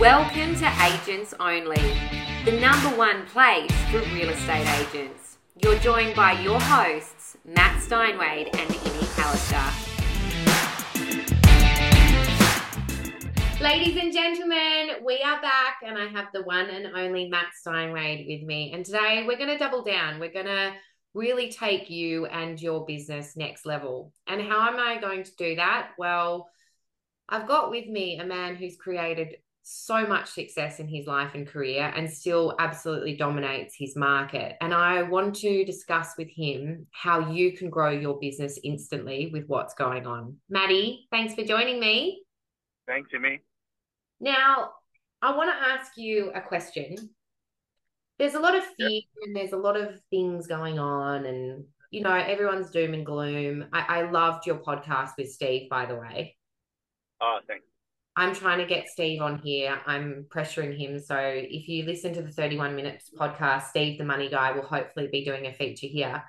Welcome to Agents Only, the number one place for real estate agents. You're joined by your hosts, Matt Steinwede and Imi Pallister. Ladies and gentlemen, we are back, and I have the one and only Matt Steinwede with me. And today we're going to double down. We're going to really take you and your business next level. And how am I going to do that? Well, I've got with me a man who's created so much success in his life and career and still absolutely dominates his market. And I want to discuss with him how you can grow your business instantly with what's going on. Maddie, thanks for joining me. Thanks, Imi. Now, I want to ask you a question. There's a lot of fear and there's a lot of things going on, and you know, everyone's doom and gloom. I, I loved your podcast with Steve, by the way. Oh, thanks. I'm trying to get Steve on here. I'm pressuring him. So if you listen to the 31 minutes podcast, Steve, the money guy, will hopefully be doing a feature here.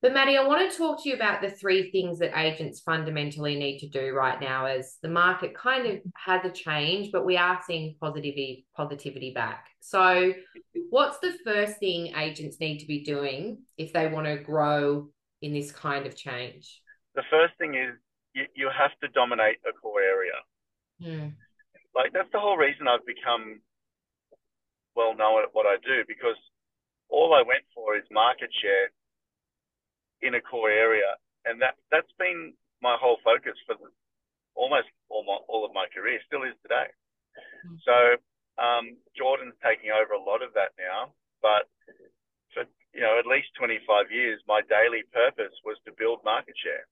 But Maddie, I want to talk to you about the three things that agents fundamentally need to do right now as the market kind of has a change, but we are seeing positivity positivity back. So what's the first thing agents need to be doing if they want to grow in this kind of change? The first thing is you, you have to dominate a core area. Hmm. Like that's the whole reason I've become well known at what I do because all I went for is market share in a core area, and that that's been my whole focus for the, almost all my all of my career, still is today. Mm. So um, Jordan's taking over a lot of that now, but for you know at least 25 years, my daily purpose was to build market share.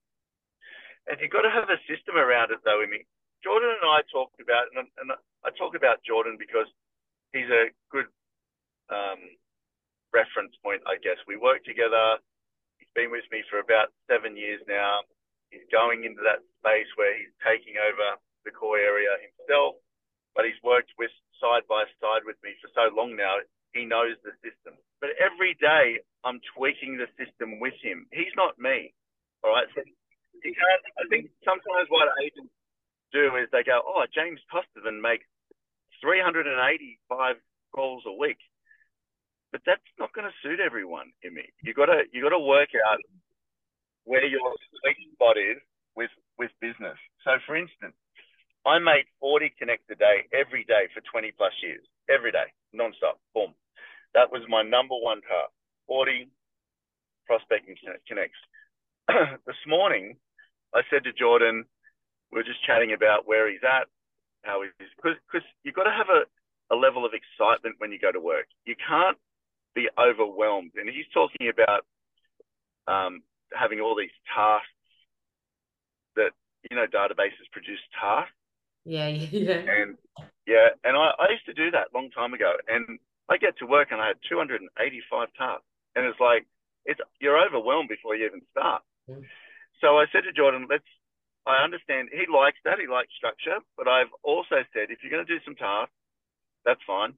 And you've got to have a system around it, though. I mean, Jordan and I talked about, and, and I talk about Jordan because he's a good um, reference point, I guess. We work together. He's been with me for about seven years now. He's going into that space where he's taking over the core area himself, but he's worked with side by side with me for so long now. He knows the system. But every day I'm tweaking the system with him. He's not me. All right. So he can't, I think sometimes what agents do is they go, oh, James Costigan makes 385 calls a week, but that's not going to suit everyone. Imi, you got to you got to work out where your sweet spot is with with business. So, for instance, I made 40 connects a day every day for 20 plus years, every day, nonstop. Boom. That was my number one task. 40 prospecting connects. this morning, I said to Jordan, we are just chatting about where he's at, how he's because you've got to have a, a level of excitement when you go to work. You can't be overwhelmed. And he's talking about um, having all these tasks that you know databases produce tasks. Yeah, yeah. And yeah, and I, I used to do that a long time ago. And I get to work and I had 285 tasks, and it's like it's you're overwhelmed before you even start. Mm. So I said to Jordan, let's I understand he likes that. He likes structure. But I've also said if you're going to do some tasks, that's fine.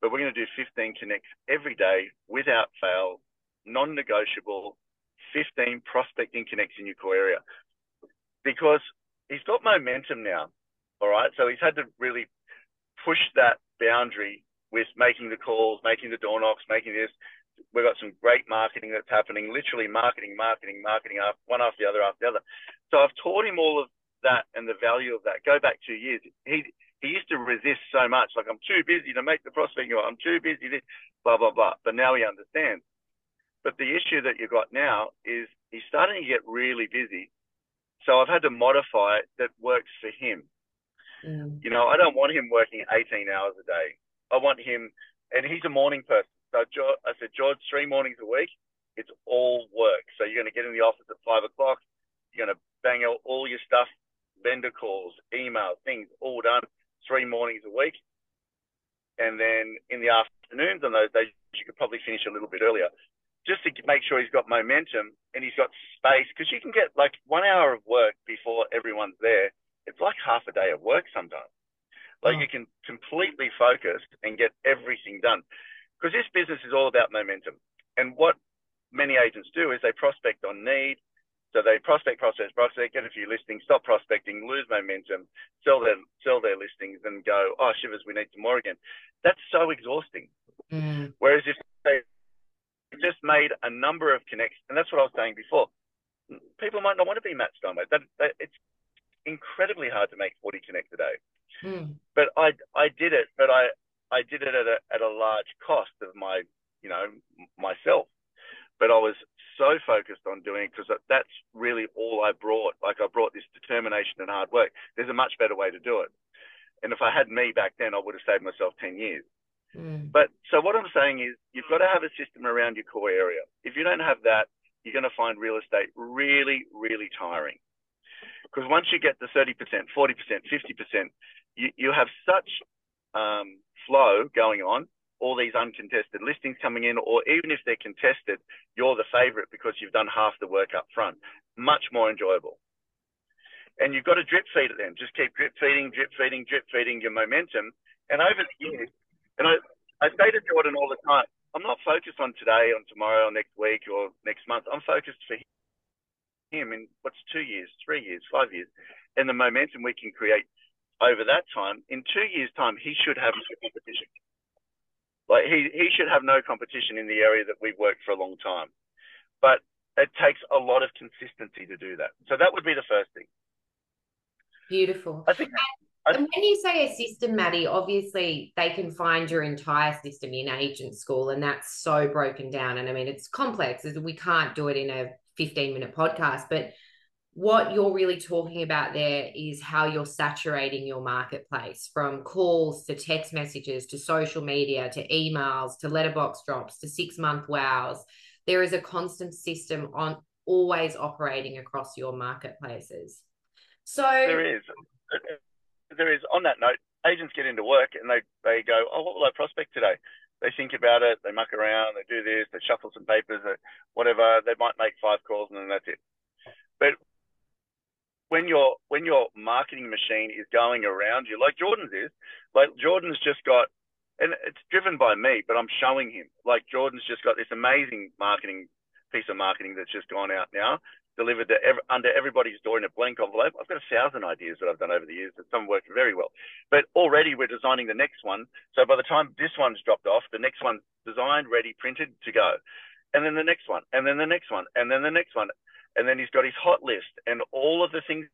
But we're going to do 15 connects every day without fail, non negotiable, 15 prospecting connects in your core area. Because he's got momentum now. All right. So he's had to really push that boundary with making the calls, making the door knocks, making this. We've got some great marketing that's happening, literally marketing, marketing, marketing, one after the other after the other. So I've taught him all of that and the value of that. Go back two years. He he used to resist so much, like I'm too busy to make the prospecting, I'm too busy this, blah blah blah. But now he understands. But the issue that you've got now is he's starting to get really busy. So I've had to modify it that works for him. Mm. You know, I don't want him working 18 hours a day. I want him, and he's a morning person. So I said, George, three mornings a week, it's all work. So you're going to get in the office at five o'clock. You're going to bang out all your stuff, vendor calls, emails, things all done three mornings a week. And then in the afternoons on those days, you could probably finish a little bit earlier just to make sure he's got momentum and he's got space because you can get like one hour of work before everyone's there. It's like half a day of work sometimes. Like oh. you can completely focus and get everything done because this business is all about momentum. And what many agents do is they prospect on need So they prospect, prospect, prospect, get a few listings, stop prospecting, lose momentum, sell their sell their listings, and go, oh shivers, we need some more again. That's so exhausting. Mm. Whereas if they just made a number of connects, and that's what I was saying before, people might not want to be Matt Steinway. That, that it's incredibly hard to make 40 connects a day. Mm. But I I did it, but I I did it at a at a large cost of my you know myself. But I was so focused on doing because that's really all I brought. Like I brought this determination and hard work. There's a much better way to do it. And if I had me back then, I would have saved myself 10 years. Mm. But so what I'm saying is you've got to have a system around your core area. If you don't have that, you're going to find real estate really, really tiring. Because once you get to 30%, 40%, 50%, you, you have such um, flow going on all these uncontested listings coming in, or even if they're contested, you're the favorite because you've done half the work up front. Much more enjoyable. And you've got to drip feed it then. Just keep drip feeding, drip feeding, drip feeding your momentum. And over the years, and I, I say to Jordan all the time, I'm not focused on today, on tomorrow, or next week, or next month. I'm focused for him in what's two years, three years, five years, and the momentum we can create over that time. In two years' time, he should have a competition. Like he, he should have no competition in the area that we've worked for a long time. But it takes a lot of consistency to do that. So that would be the first thing. Beautiful. I think. And, and when you say a system, Maddie, obviously they can find your entire system in agent school, and that's so broken down. And I mean, it's complex. We can't do it in a 15 minute podcast, but what you're really talking about there is how you're saturating your marketplace from calls to text messages to social media to emails to letterbox drops to six month wows. There is a constant system on always operating across your marketplaces. So there is. There is. On that note, agents get into work and they, they go, Oh, what will I prospect today? They think about it, they muck around, they do this, they shuffle some papers, whatever. They might make five calls and then that's it. When your marketing machine is going around you, like Jordan's is, like Jordan's just got, and it's driven by me, but I'm showing him. Like Jordan's just got this amazing marketing piece of marketing that's just gone out now, delivered to under everybody's door in a blank envelope. I've got a thousand ideas that I've done over the years that some work very well, but already we're designing the next one. So by the time this one's dropped off, the next one's designed, ready, printed to go, and then the next one, and then the next one, and then the next one and then he's got his hot list and all of the things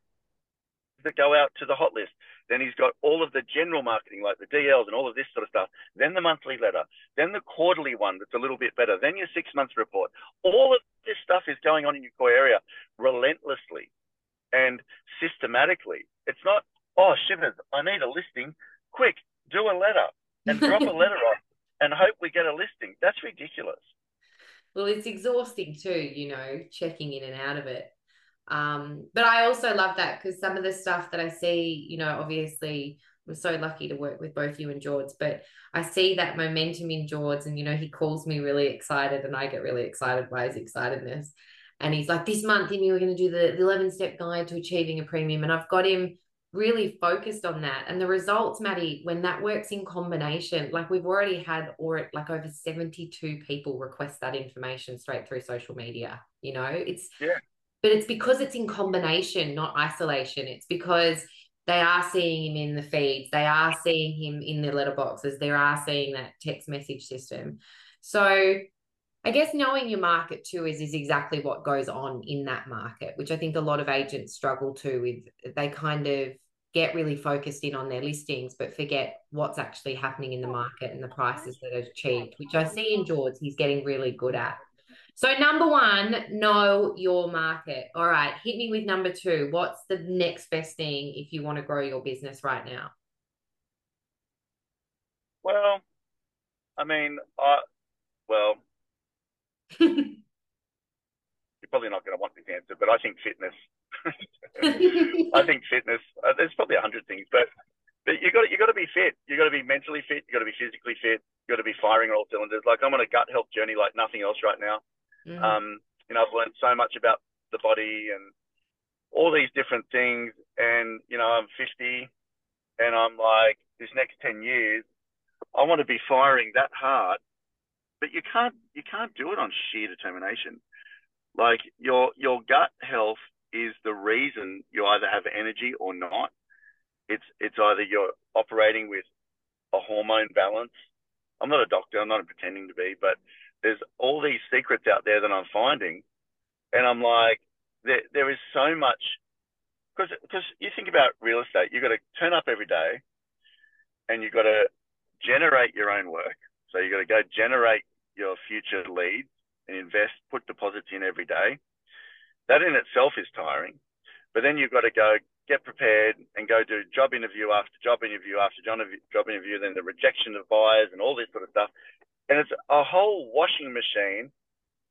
that go out to the hot list. Then he's got all of the general marketing, like the DLs and all of this sort of stuff. Then the monthly letter. Then the quarterly one that's a little bit better. Then your six months report. All of this stuff is going on in your core area relentlessly and systematically. It's not, oh, shivers, I need a listing. Quick, do a letter and drop a letter off and hope we get a listing. That's ridiculous well it's exhausting too you know checking in and out of it um but i also love that because some of the stuff that i see you know obviously I'm so lucky to work with both you and George, but I see that momentum in George, and you know, he calls me really excited, and I get really excited by his excitedness. And he's like, This month, you we're going to do the, the 11 step guide to achieving a premium. And I've got him really focused on that. And the results, Maddie, when that works in combination, like we've already had or like over 72 people request that information straight through social media. You know, it's yeah. But it's because it's in combination, not isolation. It's because they are seeing him in the feeds, they are seeing him in the letterboxes, they are seeing that text message system. So I guess knowing your market too is is exactly what goes on in that market, which I think a lot of agents struggle to with. They kind of get really focused in on their listings, but forget what's actually happening in the market and the prices that are achieved, which I see in George he's getting really good at. So number one, know your market. All right, hit me with number two. What's the next best thing if you want to grow your business right now? Well, I mean, I well, you're probably not going to want this answer, but I think fitness. I think fitness. Uh, there's probably a hundred things, but but you got you got to be fit. You got to be mentally fit. You got to be physically fit. You got to be firing all cylinders. Like I'm on a gut health journey like nothing else right now. Mm. Um, you know, I've learned so much about the body and all these different things. And you know, I'm 50, and I'm like, this next 10 years, I want to be firing that hard but you can't you can't do it on sheer determination. Like your your gut health is the reason you either have energy or not. It's it's either you're operating with a hormone balance. I'm not a doctor. I'm not pretending to be, but there's all these secrets out there that I'm finding, and I'm like, there there is so much because because you think about real estate, you've got to turn up every day, and you've got to generate your own work. So you've got to go generate your future leads and invest, put deposits in every day. That in itself is tiring. But then you've got to go get prepared and go do job interview after job interview after job interview, then the rejection of buyers and all this sort of stuff. And it's a whole washing machine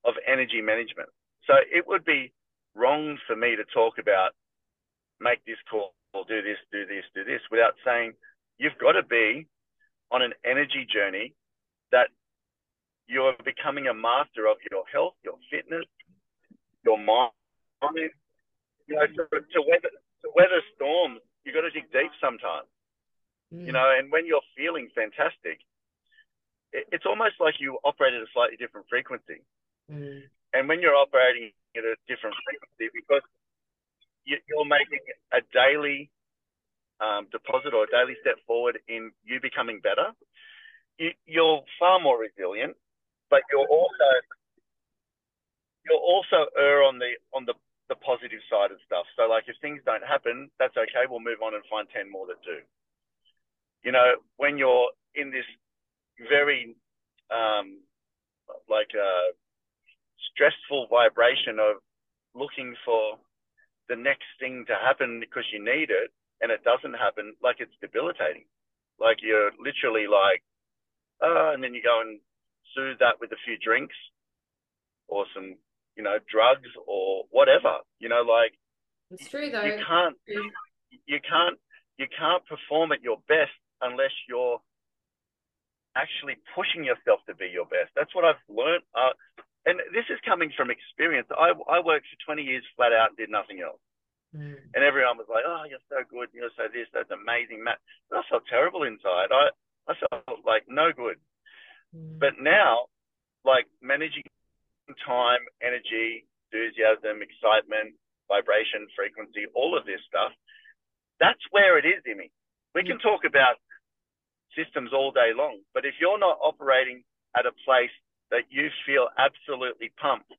of energy management. So it would be wrong for me to talk about make this call, do this, do this, do this, without saying you've got to be on an energy journey that you're becoming a master of your health, your fitness, your mind. You know, to, to weather to weather storms, you've got to dig deep sometimes. Mm. You know, and when you're feeling fantastic, it's almost like you operate at a slightly different frequency. Mm. And when you're operating at a different frequency, because you, are making a daily um, deposit or a daily step forward in you becoming better, you, you're far more resilient but you're also you'll also err on the on the the positive side of stuff. So like if things don't happen, that's okay. We'll move on and find ten more that do. You know, when you're in this very um, like a stressful vibration of looking for the next thing to happen because you need it and it doesn't happen, like it's debilitating. Like you're literally like, uh, and then you go and soothe that with a few drinks or some, you know, drugs or whatever. You know, like it's true though. You can't you can't you can't perform at your best unless you're actually pushing yourself to be your best. That's what I've learned. Uh, and this is coming from experience. I, I worked for 20 years flat out and did nothing else. Mm. And everyone was like, oh, you're so good. You're so this. That's amazing, Matt. But I felt terrible inside. I, I felt like no good. Mm. But now, like managing time, energy, enthusiasm, excitement, vibration, frequency, all of this stuff, that's where it is, Imi. We can talk about systems all day long, but if you're not operating at a place that you feel absolutely pumped,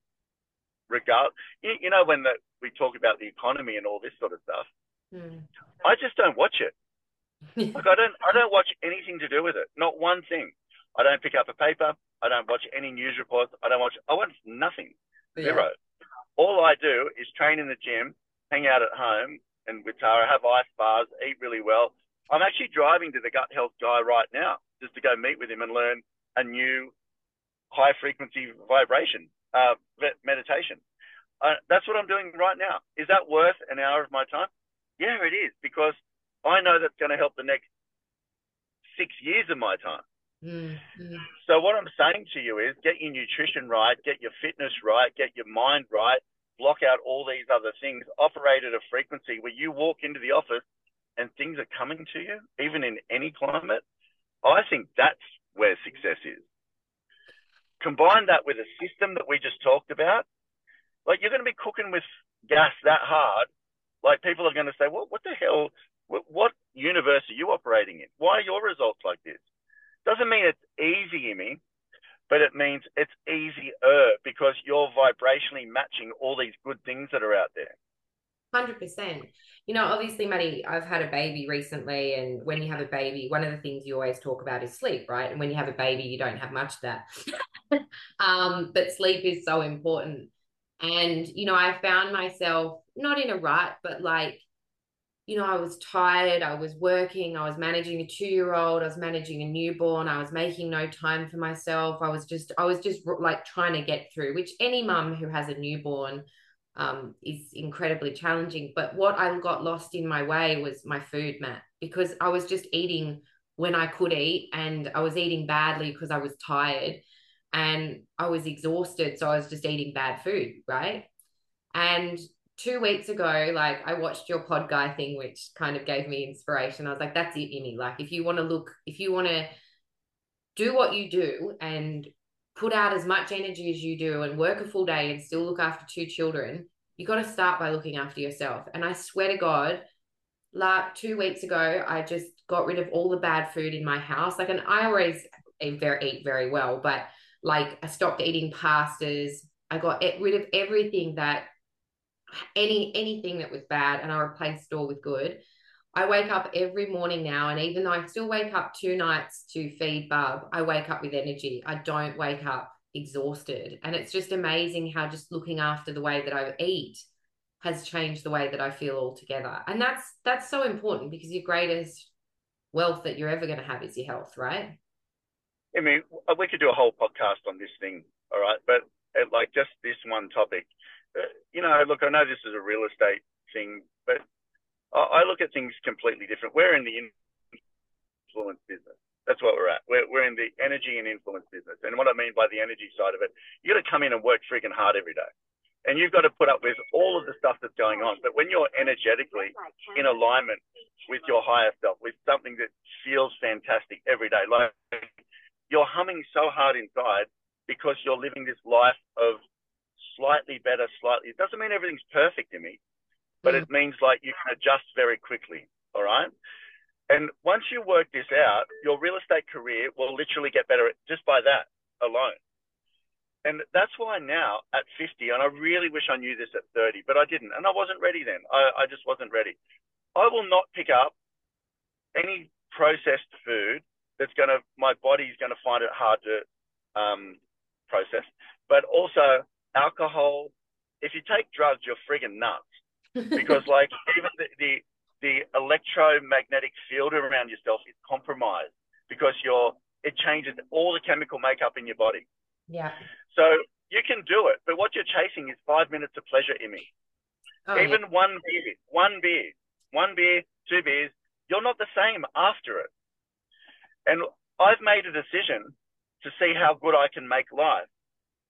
regard, you, you know, when the, we talk about the economy and all this sort of stuff, mm. I just don't watch it. like I don't, I don't watch anything to do with it. Not one thing. I don't pick up a paper. I don't watch any news reports. I don't watch. I watch nothing. Yeah. Zero. All I do is train in the gym, hang out at home, and with Tara, have ice bars, eat really well. I'm actually driving to the gut health guy right now just to go meet with him and learn a new high frequency vibration uh, meditation. Uh, that's what I'm doing right now. Is that worth an hour of my time? Yeah, it is because I know that's going to help the next six years of my time. Mm-hmm. So what I'm saying to you is get your nutrition right, get your fitness right, get your mind right, block out all these other things, operate at a frequency where you walk into the office and things are coming to you, even in any climate. I think that's where success is. Combine that with a system that we just talked about. Like you're going to be cooking with gas that hard. Like people are going to say, well, what the hell? What, what universe are you operating in? Why are your results like this? Doesn't mean it's easy, me, but it means it's easier because you're vibrationally matching all these good things that are out there. Hundred percent. You know, obviously, Maddie, I've had a baby recently, and when you have a baby, one of the things you always talk about is sleep, right? And when you have a baby, you don't have much of that. um, but sleep is so important. And you know, I found myself not in a rut, but like you know, I was tired, I was working, I was managing a two year old, I was managing a newborn, I was making no time for myself. I was just, I was just like trying to get through, which any mum who has a newborn um, is incredibly challenging. But what I got lost in my way was my food, Matt, because I was just eating when I could eat and I was eating badly because I was tired and I was exhausted. So I was just eating bad food, right? And two weeks ago, like I watched your pod guy thing, which kind of gave me inspiration. I was like, that's it, Imi. Like, if you want to look, if you want to do what you do and put out as much energy as you do and work a full day and still look after two children, you got to start by looking after yourself. And I swear to God, like two weeks ago, I just got rid of all the bad food in my house. Like, and I always eat very, eat very well, but like I stopped eating pastas. I got rid of everything that any anything that was bad, and I replaced it all with good. I wake up every morning now, and even though I still wake up two nights to feed Bub, I wake up with energy. I don't wake up exhausted, and it's just amazing how just looking after the way that I eat has changed the way that I feel altogether. And that's that's so important because your greatest wealth that you're ever going to have is your health, right? I mean, we could do a whole podcast on this thing, all right? But uh, like just this one topic, uh, you know, look, I know this is a real estate thing, but I, look at things completely different. We're in the influence business. That's what we're at. We're, we're in the energy and influence business. And what I mean by the energy side of it, you got to come in and work freaking hard every day and you've got to put up with all of the stuff that's going on. But when you're energetically in alignment with your higher self, with something that feels fantastic every day, like you're humming so hard inside because you're living this life of slightly better, slightly. It doesn't mean everything's perfect Imi, but mm. it means like you can adjust very quickly. All right. And once you work this out, your real estate career will literally get better just by that alone. And that's why now at 50, and I really wish I knew this at 30, but I didn't. And I wasn't ready then. I, I just wasn't ready. I will not pick up any processed food that's going to, my body's going to find it hard to um, process. But also alcohol. If you take drugs, you're friggin' nuts. Because like even the, the, the electromagnetic field around yourself is compromised because you're, it changes all the chemical makeup in your body. Yeah. So you can do it, but what you're chasing is five minutes of pleasure Imi. Oh, Even yeah. one beer, one beer, one beer, two beers, you're not the same after it. And I've made a decision to see how good I can make life.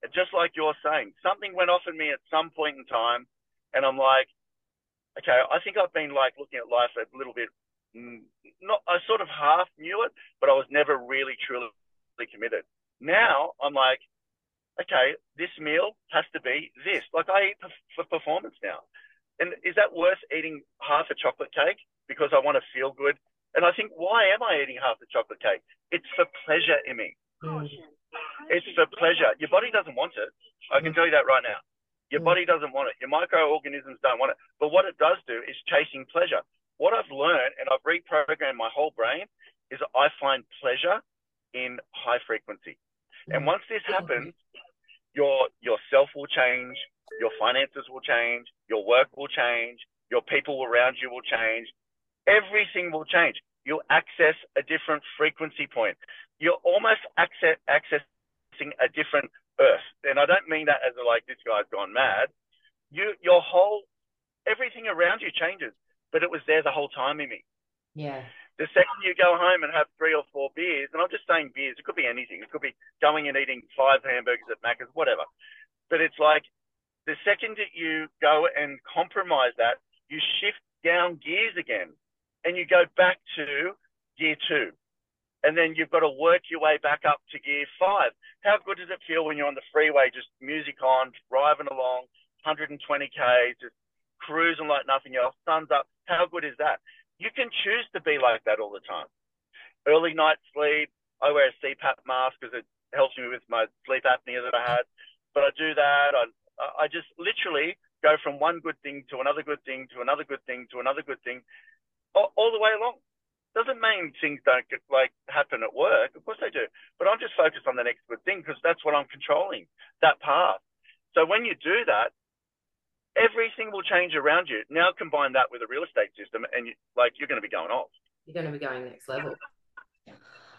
And Just like you're saying, something went off in me at some point in time, and I'm like, okay, I think I've been like looking at life a little bit, mm, not, I sort of half knew it, but I was never really truly committed. Now I'm like, okay, this meal has to be this. Like I eat for performance now. And is that worth eating half a chocolate cake because I want to feel good? And I think, why am I eating half the chocolate cake? It's for pleasure Imi. Mm. It's for pleasure. Your body doesn't want it. I can tell you that right now. Your mm. body doesn't want it. Your microorganisms don't want it. But what it does do is chasing pleasure. What I've learned, and I've reprogrammed my whole brain, is I find pleasure in high frequency. And once this happens, your yourself will change, your finances will change, your work will change, your people around you will change, everything will change. You'll access a different frequency point. You're almost access, accessing a different earth. And I don't mean that as a, like this guy's gone mad. You your whole everything around you changes, but it was there the whole time Imi. Yeah. The second you go home and have three or four beers, and I'm just saying beers, it could be anything. It could be going and eating five hamburgers at Macca's, whatever. But it's like the second that you go and compromise that, you shift down gears again and you go back to gear two. And then you've got to work your way back up to gear five. How good does it feel when you're on the freeway, just music on, driving along, 120K, just cruising like nothing else, sun's up? How good is that? You can choose to be like that all the time. Early night sleep. I wear a CPAP mask because it helps me with my sleep apnea that I had. But I do that. I, I just literally go from one good thing to another good thing to another good thing to another good thing all, all the way along. Doesn't mean things don't get, like happen at work. Of course they do. But I'm just focused on the next good thing because that's what I'm controlling, that path. So when you do that, everything will change around you. Now combine that with a real estate system, and you, like you're going to be going off. You're going to be going next level.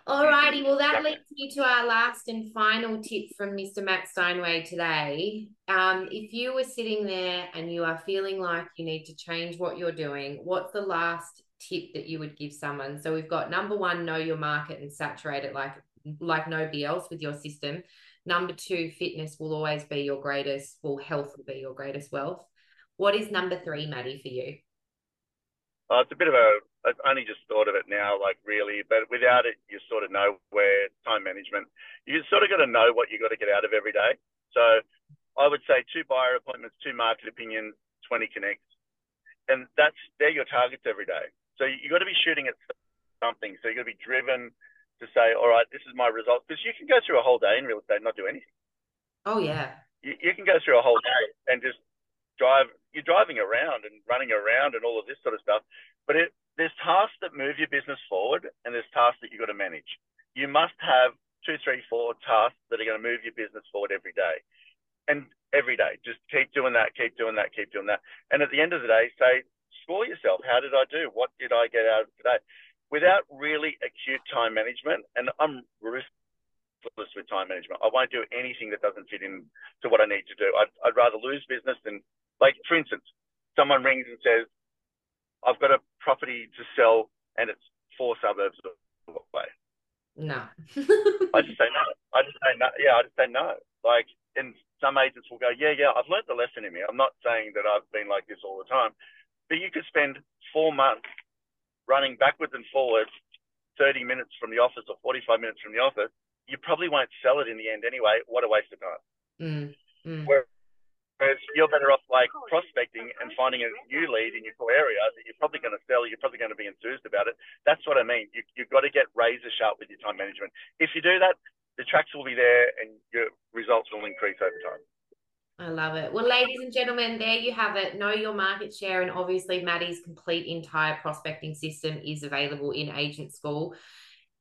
Alrighty, well that leads me to our last and final tip from Mr. Matt Steinway today. Um, if you were sitting there and you are feeling like you need to change what you're doing, what's the last tip that you would give someone? So we've got number one, know your market and saturate it like like nobody else with your system. Number two, fitness will always be your greatest, well, health will be your greatest wealth. What is number three, Maddie, for you? Uh, it's a bit of a I've only just thought of it now, like really, but without it, you sort of know where time management. You sort of got to know what you got to get out of every day. So I would say two buyer appointments, two market opinions, 20 connects, and that's they're your targets every day. So you've got to be shooting at something. So you've got to be driven to say, all right, this is my result, because you can go through a whole day in real estate and not do anything. Oh yeah. You, you can go through a whole day and just drive. You're driving around and running around and all of this sort of stuff, but it there's tasks that move your business forward and there's tasks that you've got to manage. You must have two, three, four tasks that are going to move your business forward every day. And every day, just keep doing that, keep doing that, keep doing that. And at the end of the day, say, score yourself. How did I do? What did I get out of today? Without really acute time management, and I'm ruthless with time management. I won't do anything that doesn't fit in to what I need to do. I'd, I'd rather lose business than, like, for instance, someone rings and says, I've got a property to sell and it's four suburbs away. No. I just say no. I just say no. Yeah, I just say no. Like, and some agents will go, yeah, yeah, I've learned the lesson Imi. I'm not saying that I've been like this all the time, but you could spend four months running backwards and forwards 30 minutes from the office or 45 minutes from the office. You probably won't sell it in the end anyway. What a waste of time. Mm, mm. Whereas you're better off like prospecting and finding a new lead in your core area that you're probably going to sell. You're probably going to be enthused about it. That's what I mean. You, you've got to get razor sharp with your time management. If you do that, the tracks will be there and your results will increase over time. I love it. Well, ladies and gentlemen, there you have it. Know your market share. And obviously, Maddie's complete entire prospecting system is available in Agent School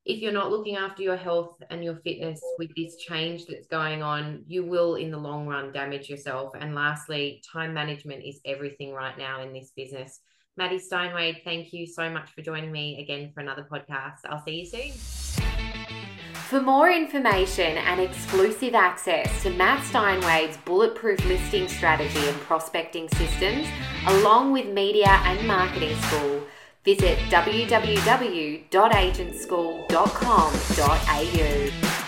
if you're not looking after your health and your fitness with this change that's going on, you will in the long run damage yourself. And lastly, time management is everything right now in this business. Maddie Steinwede, thank you so much for joining me again for another podcast. I'll see you soon. For more information and exclusive access to Matt Steinwede's bulletproof listing strategy and prospecting systems, along with media and marketing school, Visit www.agentschool.com.au.